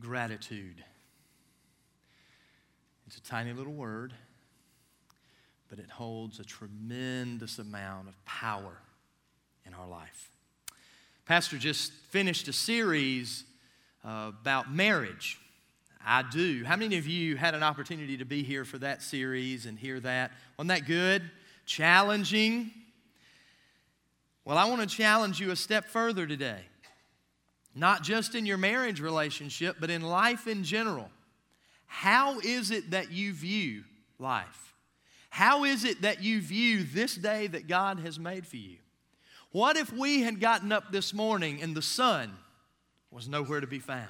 gratitude. It's a tiny little word, but it holds a tremendous amount of power in our life. Pastor just finished a series uh, about marriage. I do. How many of you had an opportunity to be here for that series and hear that? Wasn't that good? Challenging. Well, I want to challenge you a step further today. Not just in your marriage relationship, but in life in general. How is it that you view life? How is it that you view this day that God has made for you? What if we had gotten up this morning and the sun was nowhere to be found?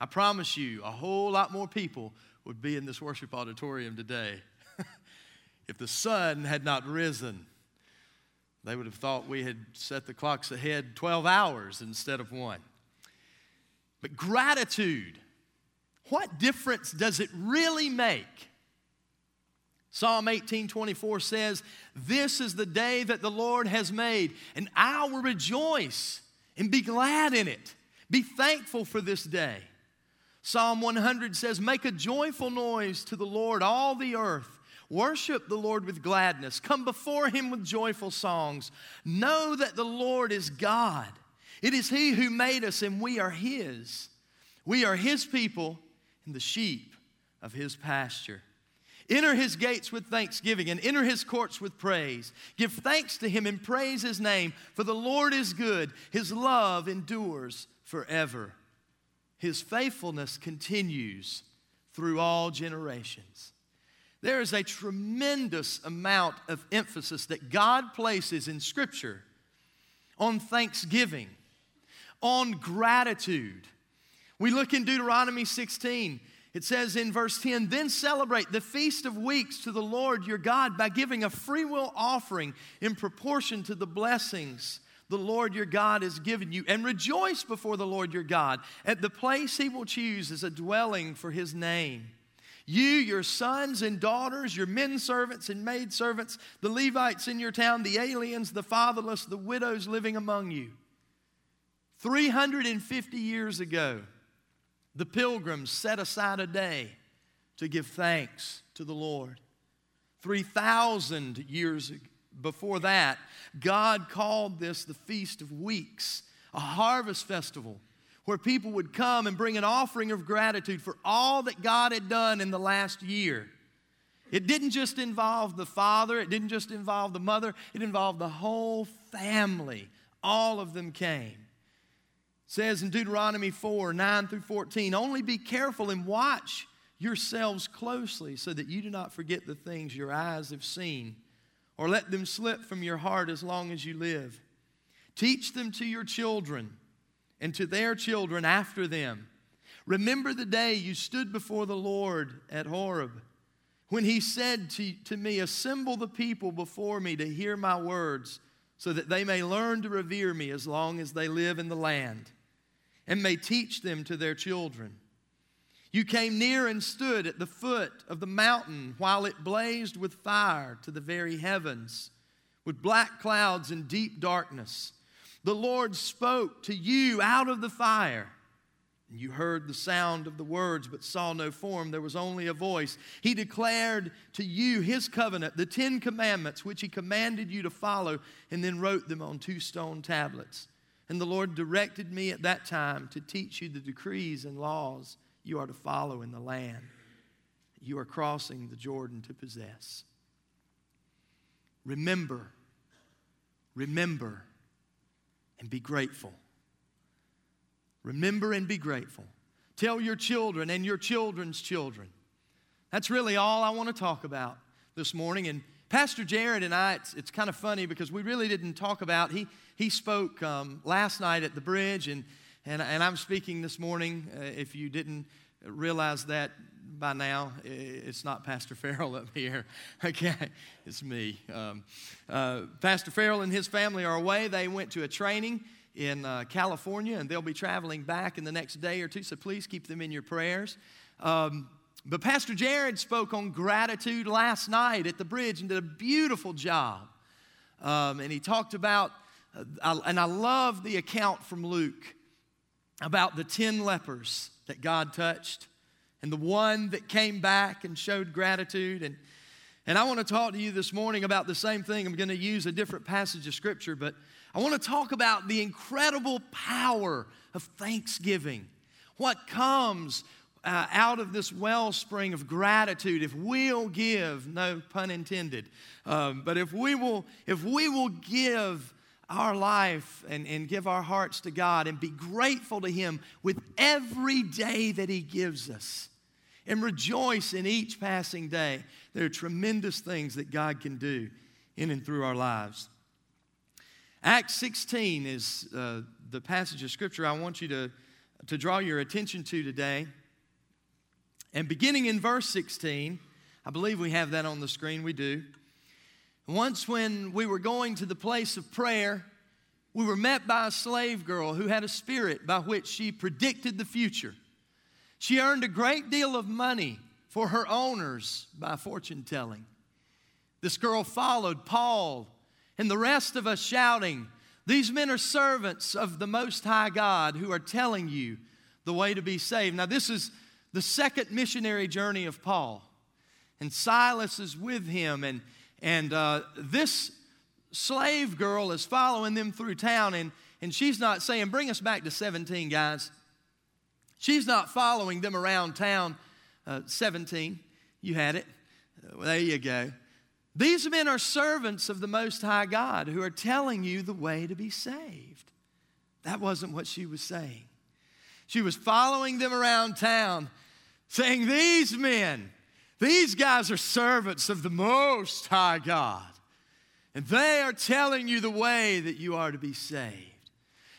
I promise you, a whole lot more people would be in this worship auditorium today if the sun had not risen. They would have thought we had set the clocks ahead 12 hours instead of one. But gratitude, what difference does it really make? Psalm 18 24 says, This is the day that the Lord has made, and I will rejoice and be glad in it. Be thankful for this day. Psalm 100 says, Make a joyful noise to the Lord, all the earth. Worship the Lord with gladness. Come before him with joyful songs. Know that the Lord is God. It is he who made us, and we are his. We are his people and the sheep of his pasture. Enter his gates with thanksgiving and enter his courts with praise. Give thanks to him and praise his name, for the Lord is good. His love endures forever. His faithfulness continues through all generations. There is a tremendous amount of emphasis that God places in Scripture on thanksgiving, on gratitude. We look in Deuteronomy 16. It says in verse 10, then celebrate the feast of weeks to the Lord your God by giving a freewill offering in proportion to the blessings the Lord your God has given you, and rejoice before the Lord your God at the place he will choose as a dwelling for his name. You, your sons and daughters, your men servants and maid servants, the Levites in your town, the aliens, the fatherless, the widows living among you. 350 years ago, the pilgrims set aside a day to give thanks to the Lord. 3,000 years before that, God called this the Feast of Weeks, a harvest festival where people would come and bring an offering of gratitude for all that God had done in the last year. It didn't just involve the father, it didn't just involve the mother, it involved the whole family. All of them came. It says in Deuteronomy 4 9 through 14, only be careful and watch yourselves closely so that you do not forget the things your eyes have seen or let them slip from your heart as long as you live. Teach them to your children and to their children after them. Remember the day you stood before the Lord at Horeb when he said to, to me, Assemble the people before me to hear my words, so that they may learn to revere me as long as they live in the land, and may teach them to their children. You came near and stood at the foot of the mountain while it blazed with fire to the very heavens, with black clouds and deep darkness. The Lord spoke to you out of the fire. And you heard the sound of the words, but saw no form. There was only a voice. He declared to you his covenant, the Ten Commandments, which he commanded you to follow, and then wrote them on two stone tablets. And the Lord directed me at that time to teach you the decrees and laws you are to follow in the land you are crossing the Jordan to possess. Remember, remember, and be grateful. Remember and be grateful. Tell your children and your children's children. That's really all I want to talk about this morning. And Pastor Jared and I, it's, it's kind of funny because we really didn't talk about, he, he spoke um, last night at the bridge, and and, and I'm speaking this morning. Uh, if you didn't realize that by now, it's not Pastor Farrell up here. Okay, it's me. Um, uh, Pastor Farrell and his family are away. They went to a training in uh, California, and they'll be traveling back in the next day or two, so please keep them in your prayers. Um, but Pastor Jared spoke on gratitude last night at the bridge and did a beautiful job. Um, and he talked about, uh, and I love the account from Luke about the 10 lepers that God touched and the one that came back and showed gratitude. And, and I want to talk to you this morning about the same thing. I'm going to use a different passage of scripture, but I want to talk about the incredible power of thanksgiving. What comes uh, out of this wellspring of gratitude if we'll give, no pun intended, um, but if we will, if we will give our life and, and give our hearts to God and be grateful to Him with every day that He gives us and rejoice in each passing day. There are tremendous things that God can do in and through our lives. Acts 16 is uh, the passage of Scripture I want you to, to draw your attention to today. And beginning in verse 16, I believe we have that on the screen, we do. Once, when we were going to the place of prayer, we were met by a slave girl who had a spirit by which she predicted the future. She earned a great deal of money for her owners by fortune telling. This girl followed Paul and the rest of us, shouting, These men are servants of the Most High God who are telling you the way to be saved. Now, this is the second missionary journey of Paul, and Silas is with him, and, and uh, this slave girl is following them through town, and, and she's not saying, Bring us back to 17, guys. She's not following them around town. Uh, 17, you had it. Uh, there you go. These men are servants of the Most High God who are telling you the way to be saved. That wasn't what she was saying. She was following them around town, saying, These men, these guys are servants of the Most High God, and they are telling you the way that you are to be saved.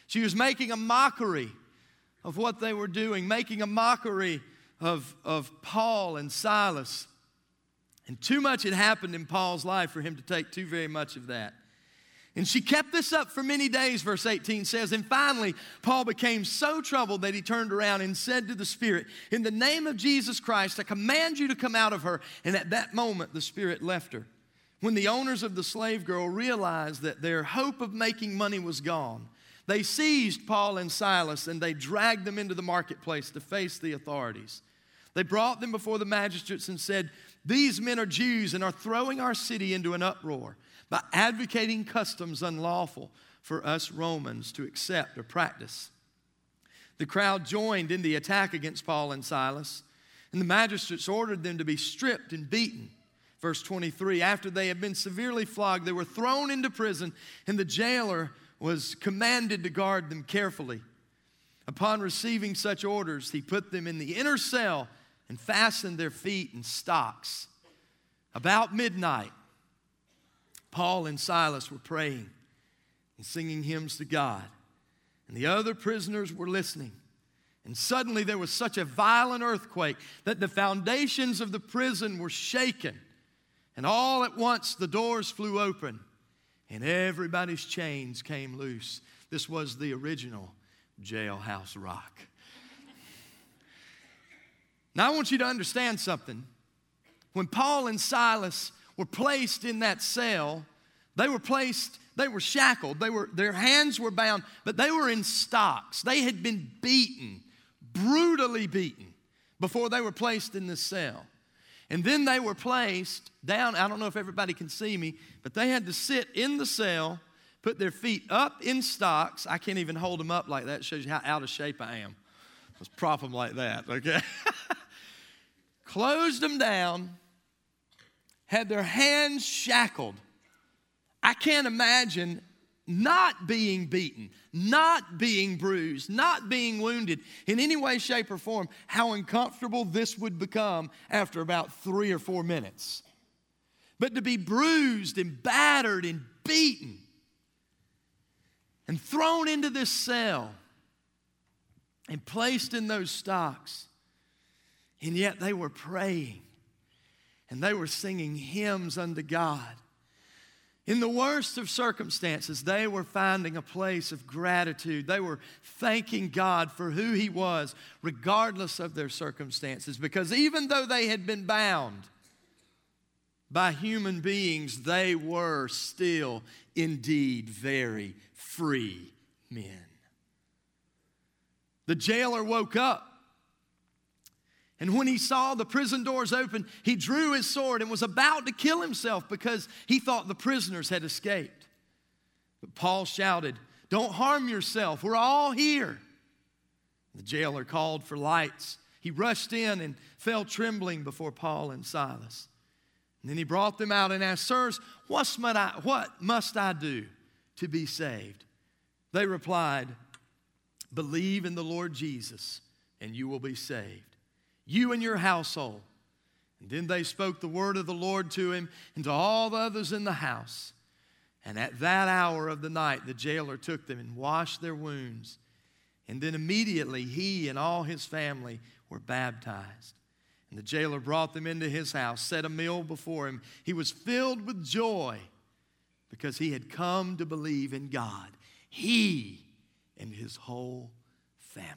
She was making a mockery of what they were doing, making a mockery of, of Paul and Silas. And too much had happened in Paul's life for him to take too very much of that. And she kept this up for many days, verse 18 says. And finally, Paul became so troubled that he turned around and said to the Spirit, In the name of Jesus Christ, I command you to come out of her. And at that moment, the Spirit left her. When the owners of the slave girl realized that their hope of making money was gone, they seized Paul and Silas and they dragged them into the marketplace to face the authorities. They brought them before the magistrates and said, These men are Jews and are throwing our city into an uproar by advocating customs unlawful for us Romans to accept or practice. The crowd joined in the attack against Paul and Silas, and the magistrates ordered them to be stripped and beaten. Verse 23 After they had been severely flogged, they were thrown into prison, and the jailer was commanded to guard them carefully. Upon receiving such orders, he put them in the inner cell and fastened their feet in stocks. About midnight, Paul and Silas were praying and singing hymns to God, and the other prisoners were listening. And suddenly there was such a violent earthquake that the foundations of the prison were shaken, and all at once the doors flew open and everybody's chains came loose. This was the original jailhouse rock. now, I want you to understand something. When Paul and Silas were placed in that cell, they were placed, they were shackled, they were, their hands were bound, but they were in stocks. They had been beaten, brutally beaten, before they were placed in this cell. And then they were placed down. I don't know if everybody can see me, but they had to sit in the cell, put their feet up in stocks. I can't even hold them up like that. It shows you how out of shape I am. Let's prop them like that, okay? Closed them down, had their hands shackled. I can't imagine not being beaten, not being bruised, not being wounded in any way, shape, or form, how uncomfortable this would become after about three or four minutes. But to be bruised and battered and beaten and thrown into this cell and placed in those stocks, and yet they were praying and they were singing hymns unto God in the worst of circumstances, they were finding a place of gratitude. They were thanking God for who He was, regardless of their circumstances. Because even though they had been bound by human beings, they were still indeed very free men. The jailer woke up. And when he saw the prison doors open, he drew his sword and was about to kill himself because he thought the prisoners had escaped. But Paul shouted, Don't harm yourself, we're all here. The jailer called for lights. He rushed in and fell trembling before Paul and Silas. And then he brought them out and asked, Sirs, what must I, what must I do to be saved? They replied, Believe in the Lord Jesus, and you will be saved, you and your household. And then they spoke the word of the Lord to him and to all the others in the house. And at that hour of the night, the jailer took them and washed their wounds. And then immediately he and all his family were baptized. And the jailer brought them into his house, set a meal before him. He was filled with joy because he had come to believe in God. He and his whole family.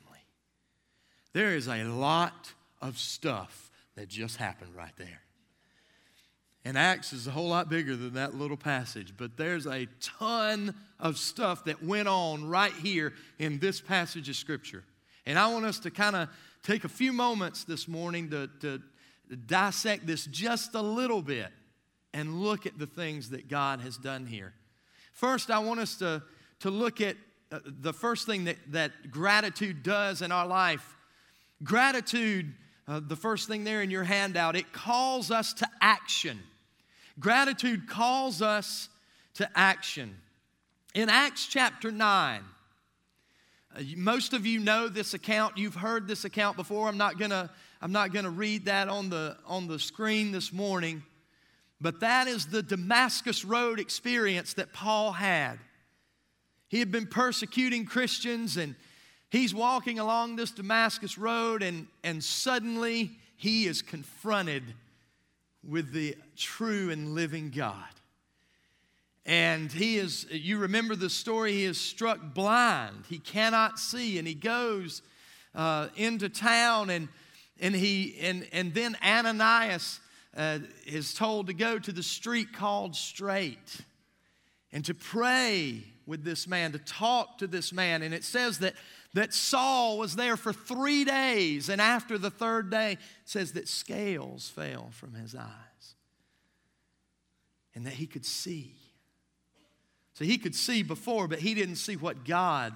There is a lot of stuff that just happened right there. And Acts is a whole lot bigger than that little passage, but there's a ton of stuff that went on right here in this passage of Scripture. And I want us to kind of take a few moments this morning to, to dissect this just a little bit and look at the things that God has done here. First, I want us to, to look at uh, the first thing that, that gratitude does in our life. Gratitude, uh, the first thing there in your handout, it calls us to action. Gratitude calls us to action. In Acts chapter 9, uh, most of you know this account. You've heard this account before. I'm not gonna, I'm not gonna read that on the, on the screen this morning. But that is the Damascus Road experience that Paul had. He had been persecuting Christians and he's walking along this Damascus Road, and, and suddenly he is confronted with the true and living God. And he is, you remember the story, he is struck blind. He cannot see, and he goes uh, into town, and, and, he, and, and then Ananias uh, is told to go to the street called Straight and to pray with this man, to talk to this man. And it says that, that Saul was there for three days, and after the third day, it says that scales fell from his eyes and that he could see. So he could see before, but he didn't see what God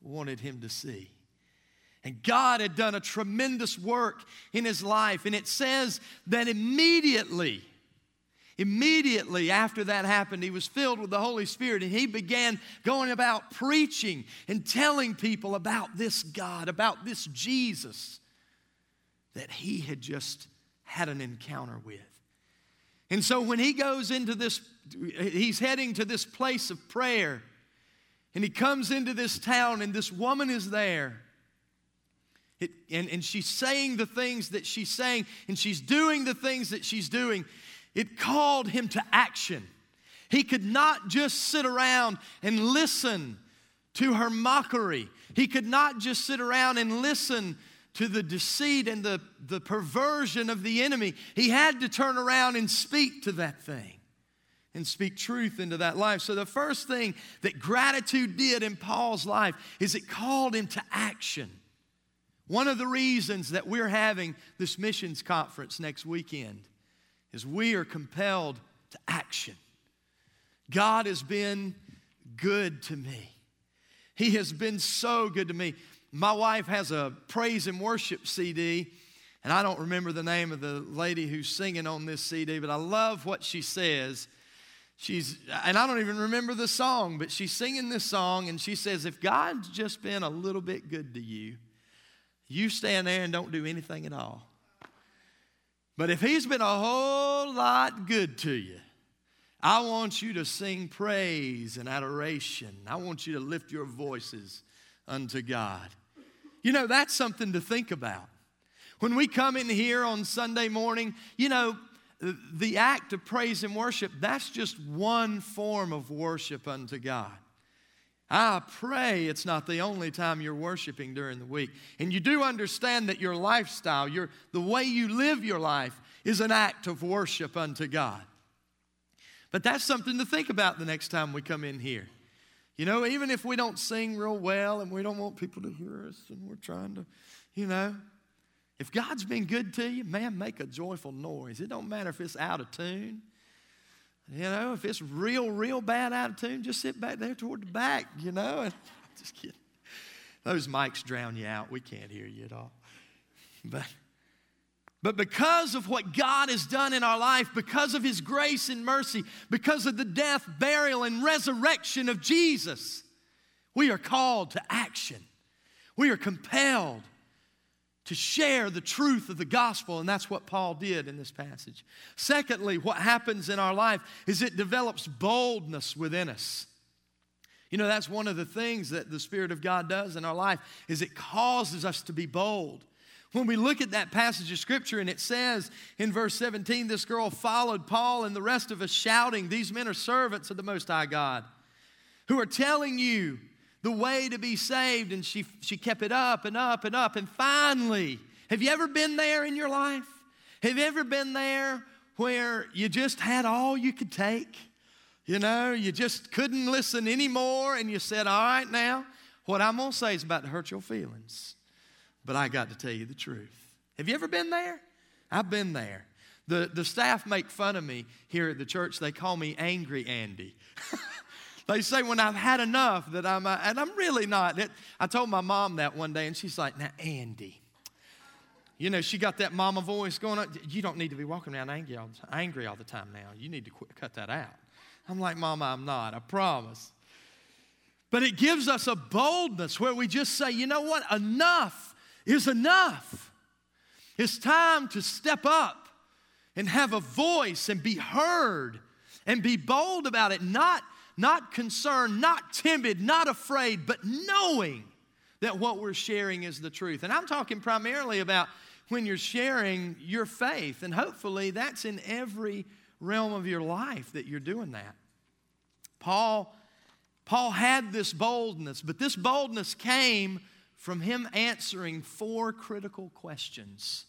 wanted him to see. And God had done a tremendous work in his life. And it says that immediately, immediately after that happened, he was filled with the Holy Spirit and he began going about preaching and telling people about this God, about this Jesus that he had just had an encounter with. And so when he goes into this, he's heading to this place of prayer, and he comes into this town, and this woman is there. It, and, and she's saying the things that she's saying, and she's doing the things that she's doing. It called him to action. He could not just sit around and listen to her mockery. He could not just sit around and listen to the deceit and the, the perversion of the enemy, he had to turn around and speak to that thing and speak truth into that life. So, the first thing that gratitude did in Paul's life is it called him to action. One of the reasons that we're having this missions conference next weekend is we are compelled to action. God has been good to me. He has been so good to me. My wife has a praise and worship CD, and I don't remember the name of the lady who's singing on this CD, but I love what she says. She's, and I don't even remember the song, but she's singing this song, and she says, If God's just been a little bit good to you, you stand there and don't do anything at all. But if He's been a whole lot good to you, I want you to sing praise and adoration. I want you to lift your voices unto God. You know, that's something to think about. When we come in here on Sunday morning, you know, the act of praise and worship, that's just one form of worship unto God. I pray it's not the only time you're worshiping during the week. And you do understand that your lifestyle, your, the way you live your life, is an act of worship unto God. But that's something to think about the next time we come in here. You know, even if we don't sing real well and we don't want people to hear us and we're trying to, you know, if God's been good to you, man, make a joyful noise. It don't matter if it's out of tune. You know, if it's real, real bad out of tune, just sit back there toward the back, you know. And, just kidding. Those mics drown you out. We can't hear you at all. But but because of what God has done in our life, because of His grace and mercy, because of the death, burial, and resurrection of Jesus, we are called to action. We are compelled to share the truth of the gospel, and that's what Paul did in this passage. Secondly, what happens in our life is it develops boldness within us. You know, that's one of the things that the Spirit of God does in our life is it causes us to be bold. When we look at that passage of scripture and it says in verse 17, this girl followed Paul and the rest of us shouting, These men are servants of the Most High God who are telling you the way to be saved. And she, she kept it up and up and up. And finally, have you ever been there in your life? Have you ever been there where you just had all you could take? You know, you just couldn't listen anymore, and you said, All right, now, what I'm going to say is about to hurt your feelings but I got to tell you the truth. Have you ever been there? I've been there. The, the staff make fun of me here at the church. They call me Angry Andy. they say when I've had enough that I'm, uh, and I'm really not. It, I told my mom that one day, and she's like, Now, Andy. You know, she got that mama voice going on. You don't need to be walking around angry all, the, angry all the time now. You need to quit, cut that out. I'm like, Mama, I'm not. I promise. But it gives us a boldness where we just say, you know what? Enough is enough. It's time to step up and have a voice and be heard and be bold about it, not, not concerned, not timid, not afraid, but knowing that what we're sharing is the truth. And I'm talking primarily about when you're sharing your faith, and hopefully that's in every realm of your life that you're doing that. Paul, Paul had this boldness, but this boldness came from him answering four critical questions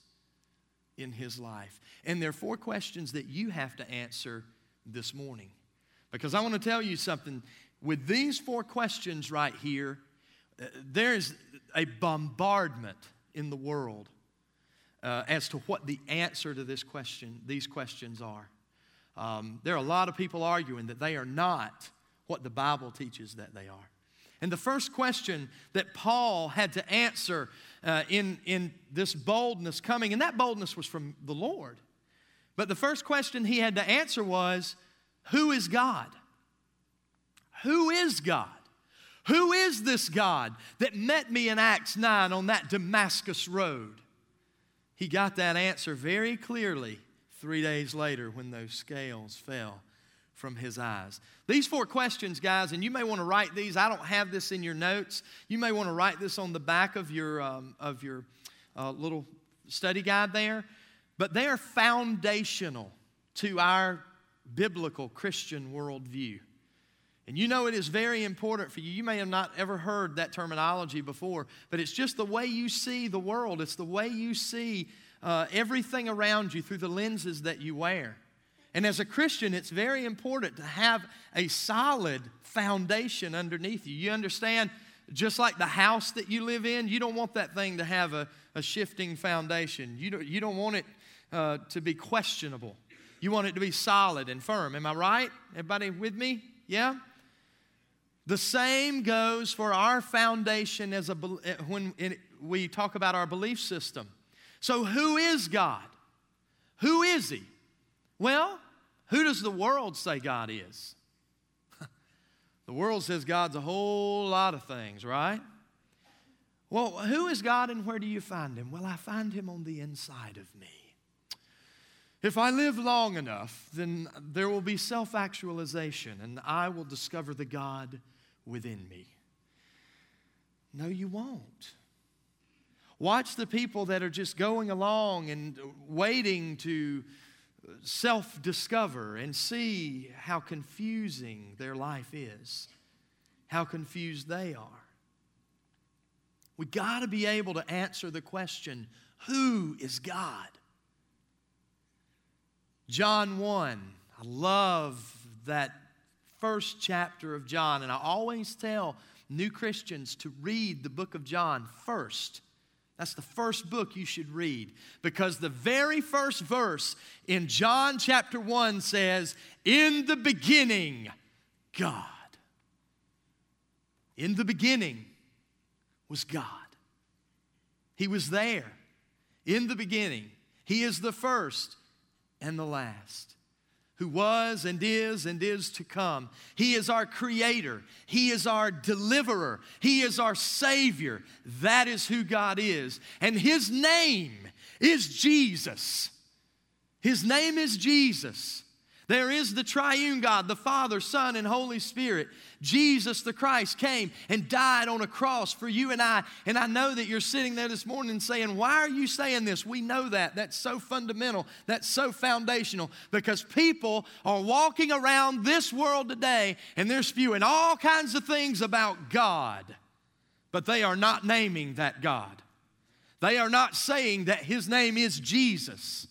in his life. And there are four questions that you have to answer this morning. Because I want to tell you something. With these four questions right here, uh, there's a bombardment in the world uh, as to what the answer to this question, these questions are. Um, there are a lot of people arguing that they are not what the Bible teaches that they are. And the first question that Paul had to answer uh, in, in this boldness coming, and that boldness was from the Lord. But the first question he had to answer was Who is God? Who is God? Who is this God that met me in Acts 9 on that Damascus road? He got that answer very clearly three days later when those scales fell from his eyes. These four questions, guys, and you may want to write these. I don't have this in your notes. You may want to write this on the back of your, um, of your uh, little study guide there. But they are foundational to our biblical Christian worldview. And you know it is very important for you. You may have not ever heard that terminology before, but it's just the way you see the world. It's the way you see uh, everything around you through the lenses that you wear. And as a Christian, it's very important to have a solid foundation underneath you. You understand, just like the house that you live in, you don't want that thing to have a, a shifting foundation. You don't, you don't want it uh, to be questionable. You want it to be solid and firm. Am I right? Everybody with me? Yeah? The same goes for our foundation as a, eh, when we talk about our belief system. So, who is God? Who is He? Well, who does the world say God is? the world says God's a whole lot of things, right? Well, who is God and where do you find him? Well, I find him on the inside of me. If I live long enough, then there will be self actualization and I will discover the God within me. No, you won't. Watch the people that are just going along and waiting to self discover and see how confusing their life is, how confused they are. We got to be able to answer the question who is God? John 1, I love that first chapter of John. And I always tell new Christians to read the book of John first. That's the first book you should read because the very first verse in John chapter 1 says, In the beginning, God. In the beginning was God. He was there in the beginning. He is the first and the last who was and is and is to come. He is our creator. He is our deliverer. He is our savior. That is who God is. And his name is Jesus. His name is Jesus. There is the triune God, the Father, Son, and Holy Spirit. Jesus the Christ came and died on a cross for you and I. And I know that you're sitting there this morning saying, Why are you saying this? We know that. That's so fundamental. That's so foundational because people are walking around this world today and they're spewing all kinds of things about God, but they are not naming that God. They are not saying that His name is Jesus.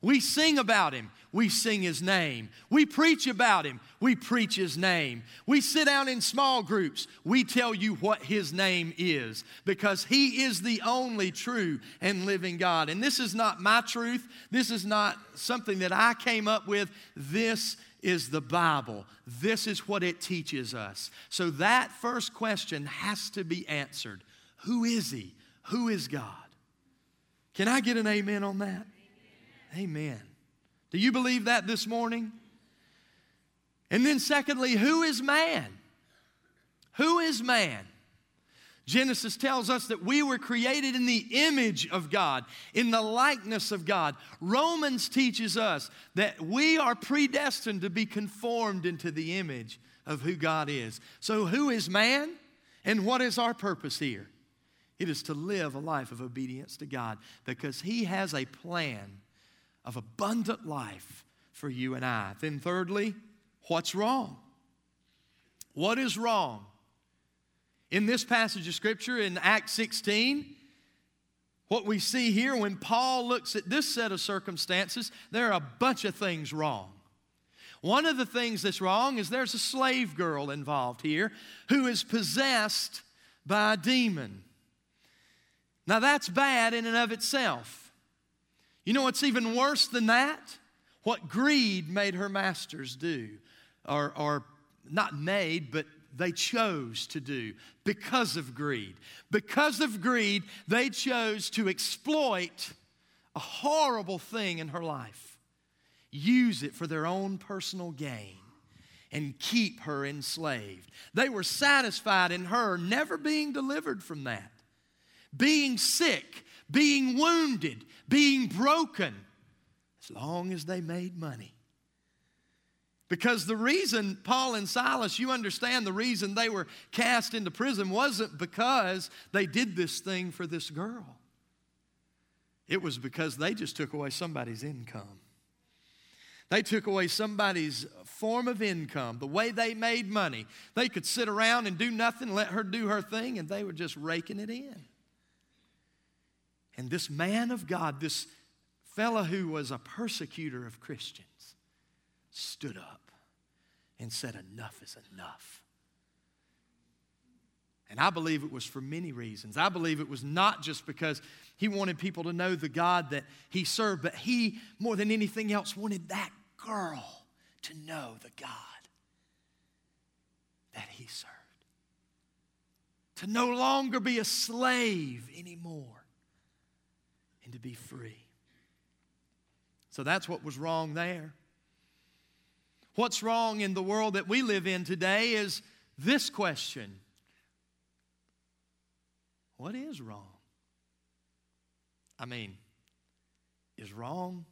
We sing about Him we sing his name. We preach about him, we preach his name. We sit down in small groups, we tell you what his name is because he is the only true and living God. And this is not my truth, this is not something that I came up with. This is the Bible. This is what it teaches us. So that first question has to be answered Who is he? Who is God? Can I get an amen on that? Amen. amen. Do you believe that this morning? And then, secondly, who is man? Who is man? Genesis tells us that we were created in the image of God, in the likeness of God. Romans teaches us that we are predestined to be conformed into the image of who God is. So, who is man and what is our purpose here? It is to live a life of obedience to God because He has a plan of abundant life for you and I. Then, thirdly, what's wrong? What is wrong? In this passage of Scripture in Acts 16, what we see here when Paul looks at this set of circumstances, there are a bunch of things wrong. One of the things that's wrong is there's a slave girl involved here who is possessed by a demon. Now, that's bad in and of itself. You know what's even worse than that? What greed made her masters do, or, or not made, but they chose to do because of greed. Because of greed, they chose to exploit a horrible thing in her life, use it for their own personal gain, and keep her enslaved. They were satisfied in her never being delivered from that, being sick being wounded, being broken, as long as they made money. Because the reason Paul and Silas, you understand the reason they were cast into prison wasn't because they did this thing for this girl. It was because they just took away somebody's income. They took away somebody's form of income, the way they made money. They could sit around and do nothing, let her do her thing, and they were just raking it in. And this man of God, this fellow who was a persecutor of Christians, stood up and said, Enough is enough. And I believe it was for many reasons. I believe it was not just because he wanted people to know the God that he served, but he, more than anything else, wanted that girl to know the God that he served. To no longer be a slave anymore and to be free. So that's what was wrong there. What's wrong in the world that we live in today is this question What is wrong? I mean, is wrong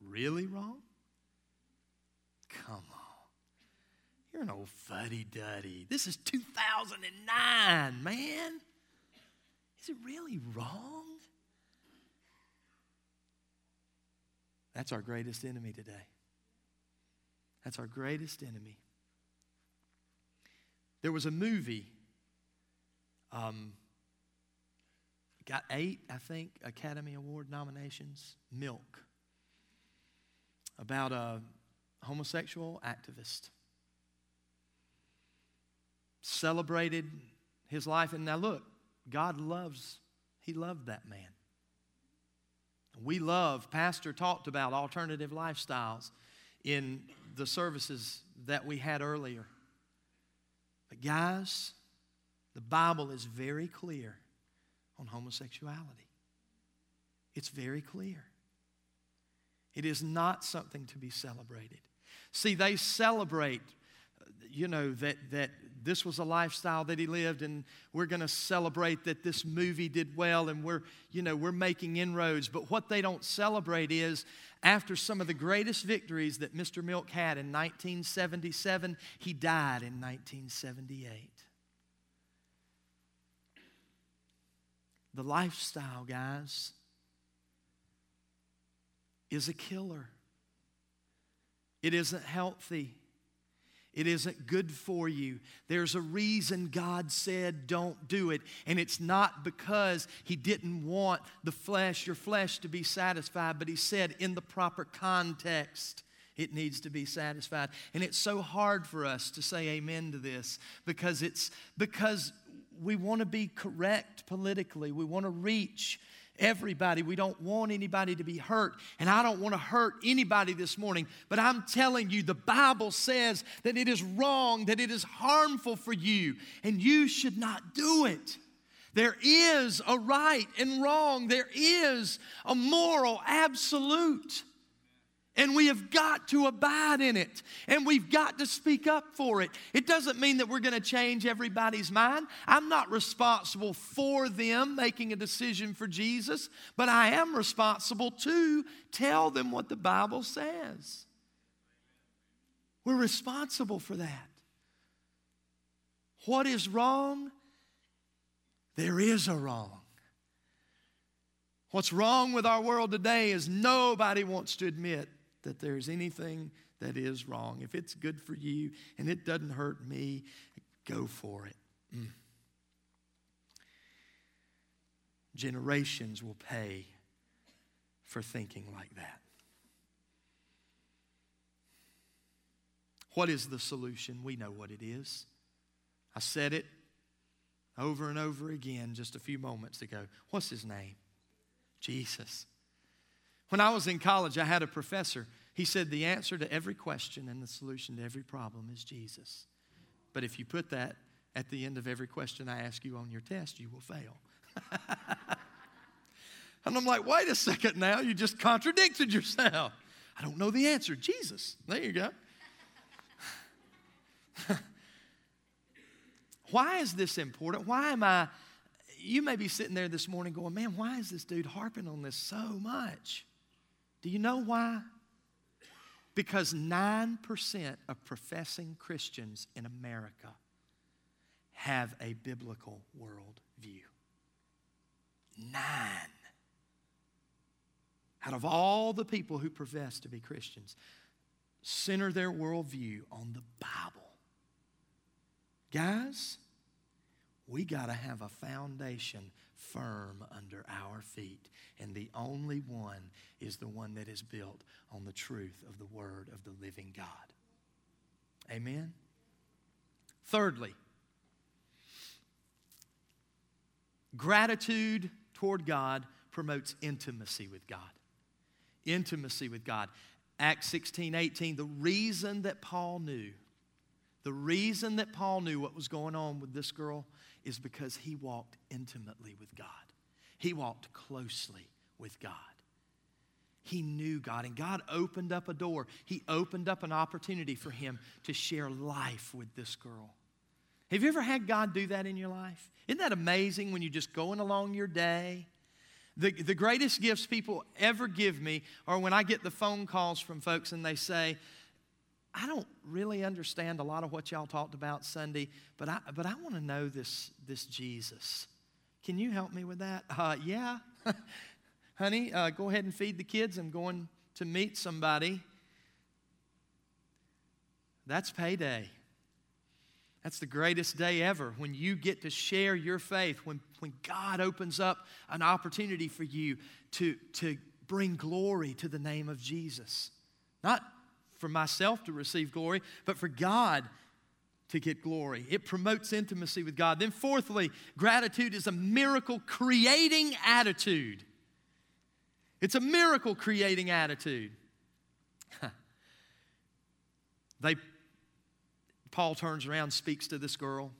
really wrong? Come on. You're an old fuddy duddy. This is 2009, man. Is it really wrong? That's our greatest enemy today. That's our greatest enemy. There was a movie, um, got eight, I think, Academy Award nominations Milk, about a homosexual activist. celebrated his life. And now look, God loves, he loved that man. We love, Pastor talked about alternative lifestyles in the services that we had earlier. But, guys, the Bible is very clear on homosexuality. It's very clear. It is not something to be celebrated. See, they celebrate, you know, that, that this was a lifestyle that he lived, and we're going to celebrate that this movie did well, and we're, you know, we're making inroads. But what they don't celebrate is after some of the greatest victories that Mr. Milk had in 1977, he died in 1978. The lifestyle, guys, is a killer. It isn't healthy. It isn't good for you. There's a reason God said don't do it. And it's not because He didn't want the flesh, your flesh, to be satisfied, but He said in the proper context, it needs to be satisfied. And it's so hard for us to say amen to this because it's because we want to be correct politically. We want to reach everybody. We don't want anybody to be hurt. And I don't want to hurt anybody this morning. But I'm telling you, the Bible says that it is wrong, that it is harmful for you, and you should not do it. There is a right and wrong, there is a moral absolute. And we have got to abide in it. And we've got to speak up for it. It doesn't mean that we're going to change everybody's mind. I'm not responsible for them making a decision for Jesus, but I am responsible to tell them what the Bible says. We're responsible for that. What is wrong? There is a wrong. What's wrong with our world today is nobody wants to admit that there's anything that is wrong. If it's good for you and it doesn't hurt me, go for it. Mm. Generations will pay for thinking like that. What is the solution? We know what it is. I said it over and over again just a few moments ago. What's his name? Jesus. When I was in college, I had a professor. He said, The answer to every question and the solution to every problem is Jesus. But if you put that at the end of every question I ask you on your test, you will fail. and I'm like, wait a second now, you just contradicted yourself. I don't know the answer. Jesus. There you go. why is this important? Why am I? You may be sitting there this morning going, man, why is this dude harping on this so much? Do you know why? Because 9% of professing Christians in America have a biblical worldview. Nine. Out of all the people who profess to be Christians, center their worldview on the Bible. Guys, we got to have a foundation firm under our feet. And the only one is the one that is built on the truth of the Word of the living God. Amen? Thirdly, gratitude toward God promotes intimacy with God. Intimacy with God. Acts 16, 18, the reason that Paul knew, the reason that Paul knew what was going on with this girl is because he walked intimately with God. He walked closely with God. He knew God, and God opened up a door. He opened up an opportunity for him to share life with this girl. Have you ever had God do that in your life? Isn't that amazing when you're just going along your day? The, the greatest gifts people ever give me are when I get the phone calls from folks and they say, I don't really understand a lot of what y'all talked about Sunday, but I, but I want to know this, this Jesus. Can you help me with that? Uh, yeah. Honey, uh, go ahead and feed the kids. I'm going to meet somebody. That's payday. That's the greatest day ever when you get to share your faith, when, when God opens up an opportunity for you to, to bring glory to the name of Jesus. Not for myself to receive glory, but for God to get glory. It promotes intimacy with God. Then, fourthly, gratitude is a miracle creating attitude. It's a miracle creating attitude. they, Paul turns around, speaks to this girl.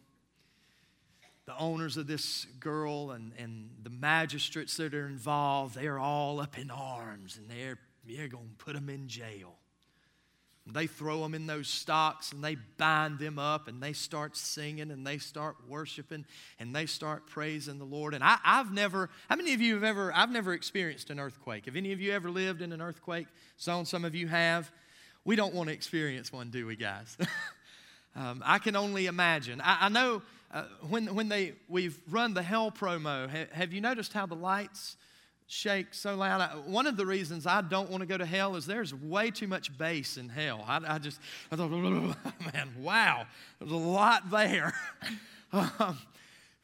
The owners of this girl and, and the magistrates that are involved, they're all up in arms and they're, they're going to put them in jail. They throw them in those stocks and they bind them up and they start singing and they start worshiping and they start praising the Lord. And I, have never, how many of you have ever, I've never experienced an earthquake. Have any of you ever lived in an earthquake zone? Some of you have. We don't want to experience one, do we, guys? um, I can only imagine. I, I know uh, when, when they, we've run the hell promo, ha, have you noticed how the lights, shake so loud. I, one of the reasons I don't want to go to hell is there's way too much bass in hell. I, I just, I thought, man, wow, there's a lot there. um,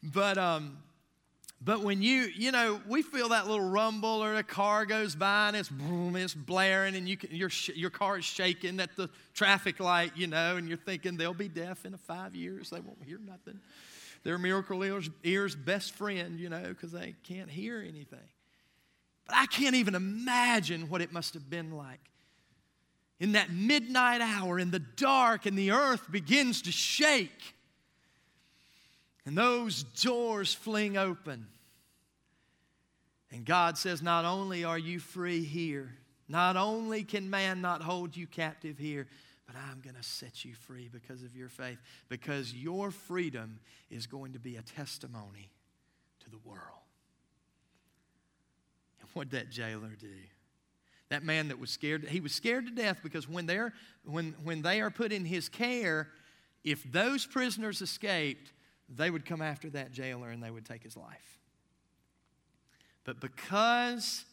but, um, but when you, you know, we feel that little rumble or a car goes by and it's boom, it's blaring and you can, your, your car is shaking at the traffic light, you know, and you're thinking they'll be deaf in five years. They won't hear nothing. They're miracle ears, ears best friend, you know, because they can't hear anything. But I can't even imagine what it must have been like. In that midnight hour, in the dark, and the earth begins to shake, and those doors fling open. And God says, Not only are you free here, not only can man not hold you captive here, but I'm going to set you free because of your faith, because your freedom is going to be a testimony to the world. What'd that jailer do? That man that was scared, he was scared to death because when, they're, when, when they are put in his care, if those prisoners escaped, they would come after that jailer and they would take his life. But because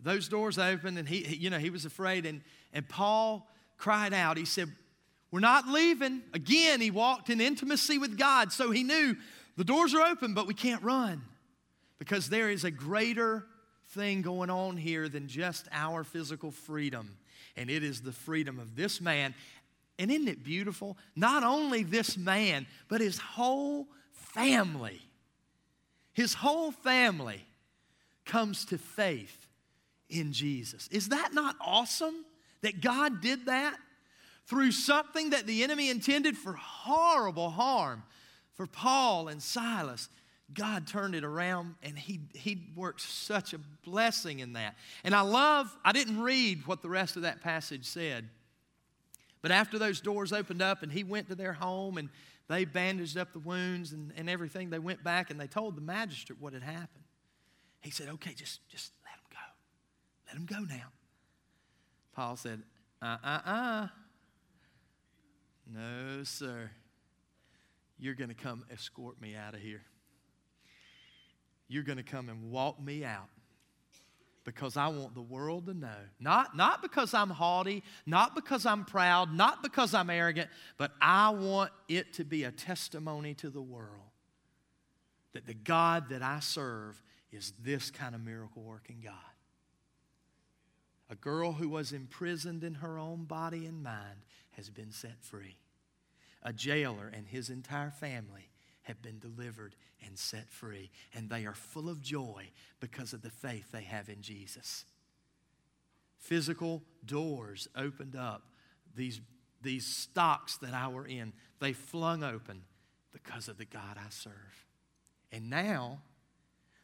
those doors opened and he, you know, he was afraid, and, and Paul cried out, he said, We're not leaving. Again, he walked in intimacy with God, so he knew the doors are open, but we can't run because there is a greater thing going on here than just our physical freedom. And it is the freedom of this man. And isn't it beautiful? Not only this man, but his whole family. His whole family comes to faith in Jesus. Is that not awesome that God did that? Through something that the enemy intended for horrible harm for Paul and Silas. God turned it around and he, he worked such a blessing in that. And I love, I didn't read what the rest of that passage said. But after those doors opened up and he went to their home and they bandaged up the wounds and, and everything, they went back and they told the magistrate what had happened. He said, Okay, just, just let him go. Let him go now. Paul said, Uh uh uh. No, sir. You're going to come escort me out of here you're going to come and walk me out because I want the world to know. Not, not because I'm haughty, not because I'm proud, not because I'm arrogant, but I want it to be a testimony to the world that the God that I serve is this kind of miracle working God. A girl who was imprisoned in her own body and mind has been set free. A jailer and his entire family have been delivered and set free. And they are full of joy because of the faith they have in Jesus. Physical doors opened up. These, these stocks that I were in, they flung open because of the God I serve. And now,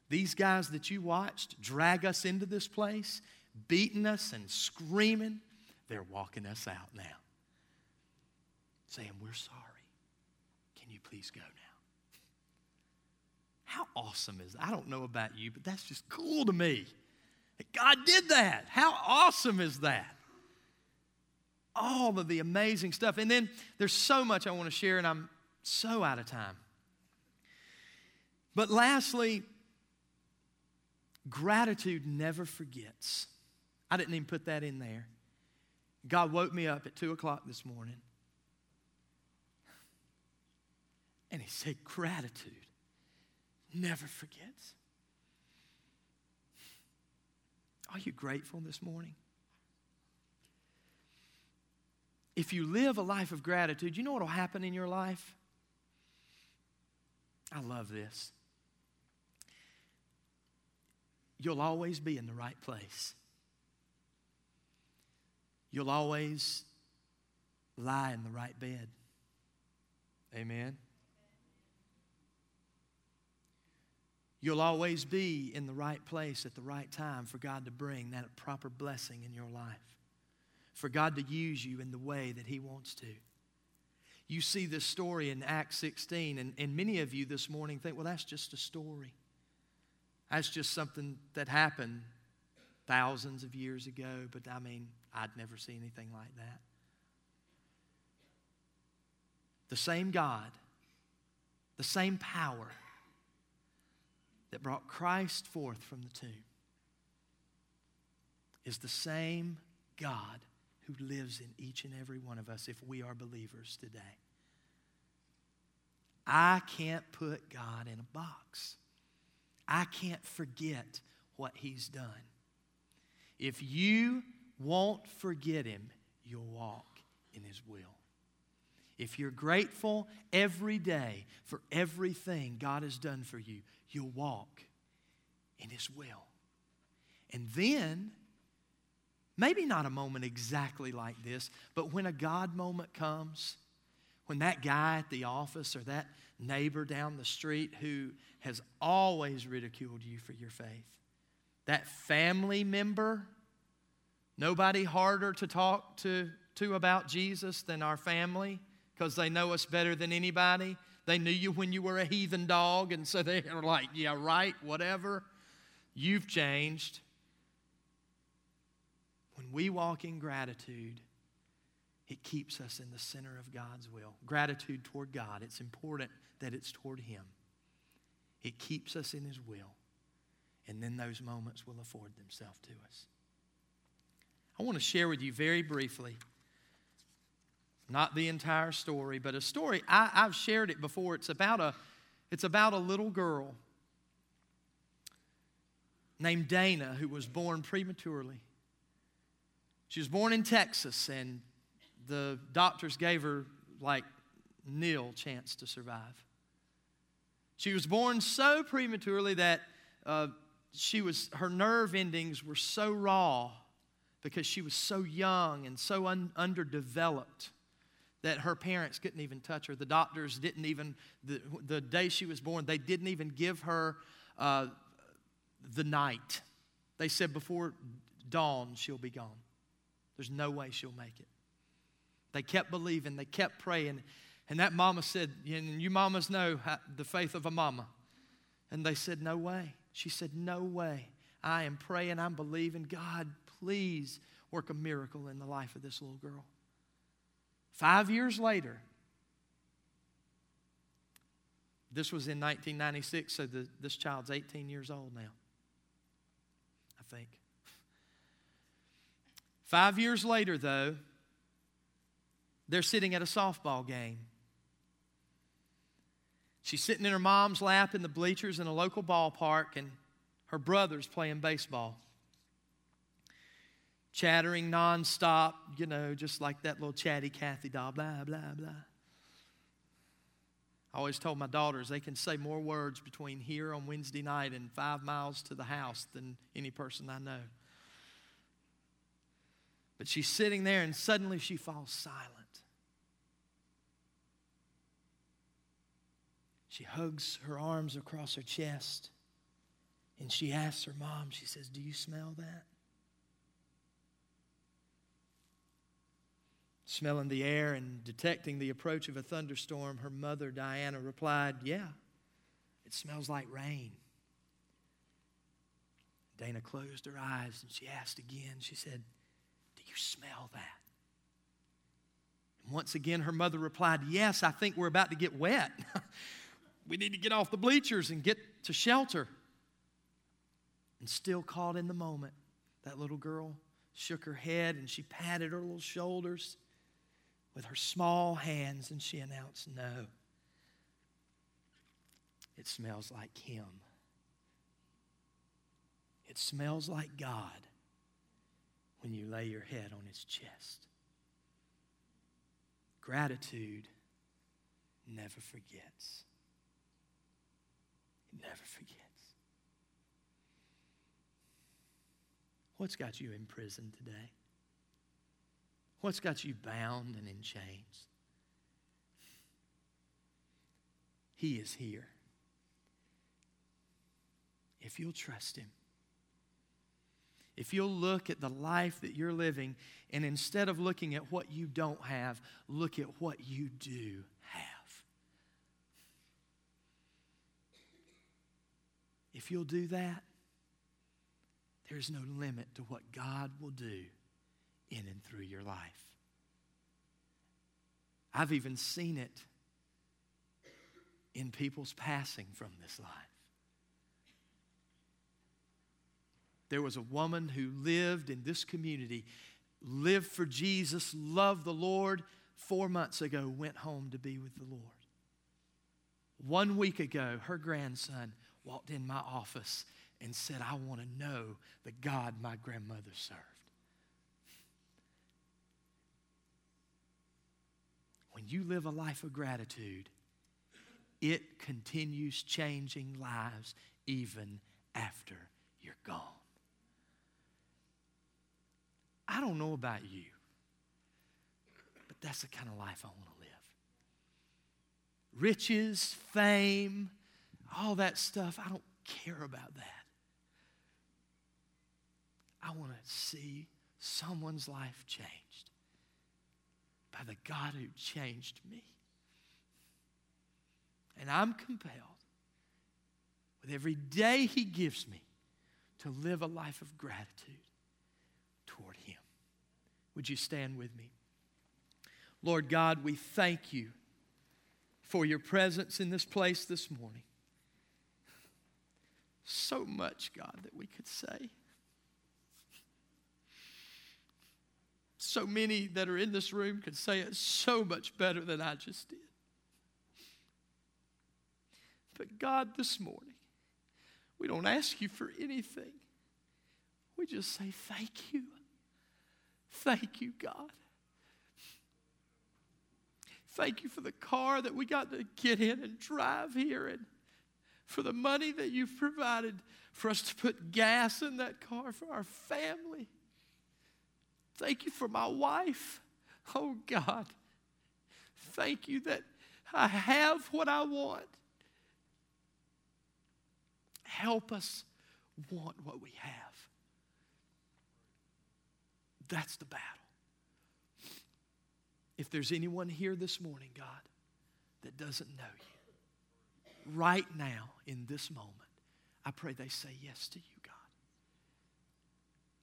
these guys that you watched drag us into this place, beating us and screaming, they're walking us out now, saying, We're sorry. Can you please go now? How awesome is that? I don't know about you, but that's just cool to me. God did that. How awesome is that? All of the amazing stuff. And then there's so much I want to share, and I'm so out of time. But lastly, gratitude never forgets. I didn't even put that in there. God woke me up at 2 o'clock this morning, and He said, Gratitude never forgets. Are you grateful this morning? if you live a life of gratitude, you know what will happen in your life? I love this. You'll always be in the right place. You'll always lie in the right bed. Amen. You'll always be in the right place at the right time for God to bring that proper blessing in your life, for God to use you in the way that He wants to. You see this story in Acts 16, and, and many of you this morning think, well, that's just a story. That's just something that happened thousands of years ago, but I mean, I'd never see anything like that. The same God, the same power that brought Christ forth from the tomb is the same God who lives in each and every one of us if we are believers today. I can't put God in a box. I can't forget what He's done. If you won't forget Him, you'll walk in His will. If you're grateful every day for everything God has done for you, you'll walk in His will. And then, maybe not a moment exactly like this, but when a God moment comes, when that guy at the office or that neighbor down the street who has always ridiculed you for your faith, that family member, nobody harder to talk to, to about Jesus than our family because they know us better than anybody. They knew you when you were a heathen dog, and so they are like, yeah, right, whatever. You've changed. When we walk in gratitude, it keeps us in the center of God's will. Gratitude toward God, it's important that it's toward Him. It keeps us in His will, and then those moments will afford themselves to us. I want to share with you very briefly not the entire story, but a story. I, have shared it before. It's about, a, it's about a little girl named Dana who was born prematurely. She was born in Texas, and the doctors gave her like nil chance to survive. She was born so prematurely that uh, she was, her nerve endings were so raw because she was so young and so un- underdeveloped that her parents couldn't even touch her. The doctors didn't even, the, the day she was born, they didn't even give her uh, the night. They said before dawn, she'll be gone. There's no way she'll make it. They kept believing, they kept praying. And that mama said, and you mamas know the faith of a mama. And they said, No way. She said, No way. I am praying, I'm believing. God, please work a miracle in the life of this little girl. Five years later, this was in 1996, so the, this child's 18 years old now, I think. Five years later, though, they're sitting at a softball game. She's sitting in her mom's lap in the bleachers in a local ballpark, and her brother's playing baseball chattering nonstop, you know, just like that little chatty Cathy doll, blah, blah, blah. I always told my daughters they can say more words between here on Wednesday night and five miles to the house than any person I know. But she's sitting there and suddenly she falls silent. She hugs her arms across her chest and she asks her mom, she says, Do you smell that? Smelling the air and detecting the approach of a thunderstorm, her mother, Diana, replied, Yeah, it smells like rain. Dana closed her eyes and she asked again, She said, Do you smell that? And once again, her mother replied, Yes, I think we're about to get wet. we need to get off the bleachers and get to shelter. And still caught in the moment, that little girl shook her head and she patted her little shoulders with her small hands and she announced, No, it smells like Him. It smells like God when you lay your head on His chest. Gratitude never forgets. It never forgets. What's got you in prison today? What's got you bound and in chains? He is here. If you'll trust Him, if you'll look at the life that you're living, and instead of looking at what you don't have, look at what you do have. If you'll do that, there's no limit to what God will do in and through your life. I've even seen it in people's passing from this life. There was a woman who lived in this community, lived for Jesus, loved the Lord, four months ago went home to be with the Lord. One week ago, her grandson walked in my office and said, I want to know the God my grandmother served. When you live a life of gratitude, it continues changing lives even after you're gone. I don't know about you, but that's the kind of life I want to live. Riches, fame, all that stuff, I don't care about that. I want to see someone's life changed by the God who changed me. And I'm compelled with every day He gives me to live a life of gratitude toward Him. Would you stand with me? Lord God, we thank you for your presence in this place this morning. So much, God, that we could say. So many that are in this room could say it so much better than I just did. But God, this morning, we don't ask you for anything. We just say, Thank you. Thank you, God. Thank you for the car that we got to get in and drive here and for the money that you've provided for us to put gas in that car for our family. Thank you for my wife. Oh, God. Thank you that I have what I want. Help us want what we have. That's the battle. If there's anyone here this morning, God, that doesn't know you, right now, in this moment, I pray they say yes to you.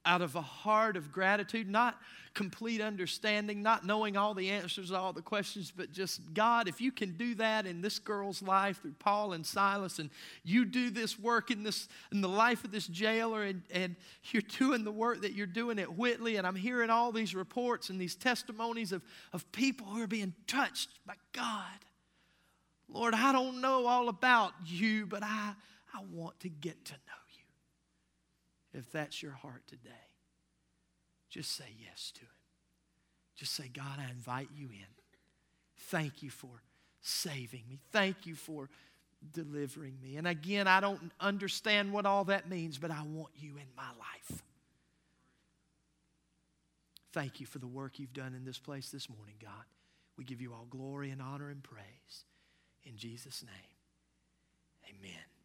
Out of a heart of gratitude, not complete understanding, not knowing all the answers to all the questions, but just, God, if you can do that in this girl's life through Paul and Silas, and you do this work in, this, in the life of this jailer, and, and you're doing the work that you're doing at Whitley, and I'm hearing all these reports and these testimonies of, of people who are being touched by God. Lord, I don't know all about you, but I, I want to get to know. If that's your heart today, just say yes to Him. Just say, God, I invite you in. Thank you for saving me. Thank you for delivering me. And again, I don't understand what all that means, but I want you in my life. Thank you for the work you've done in this place this morning, God. We give you all glory and honor and praise. In Jesus' name, amen.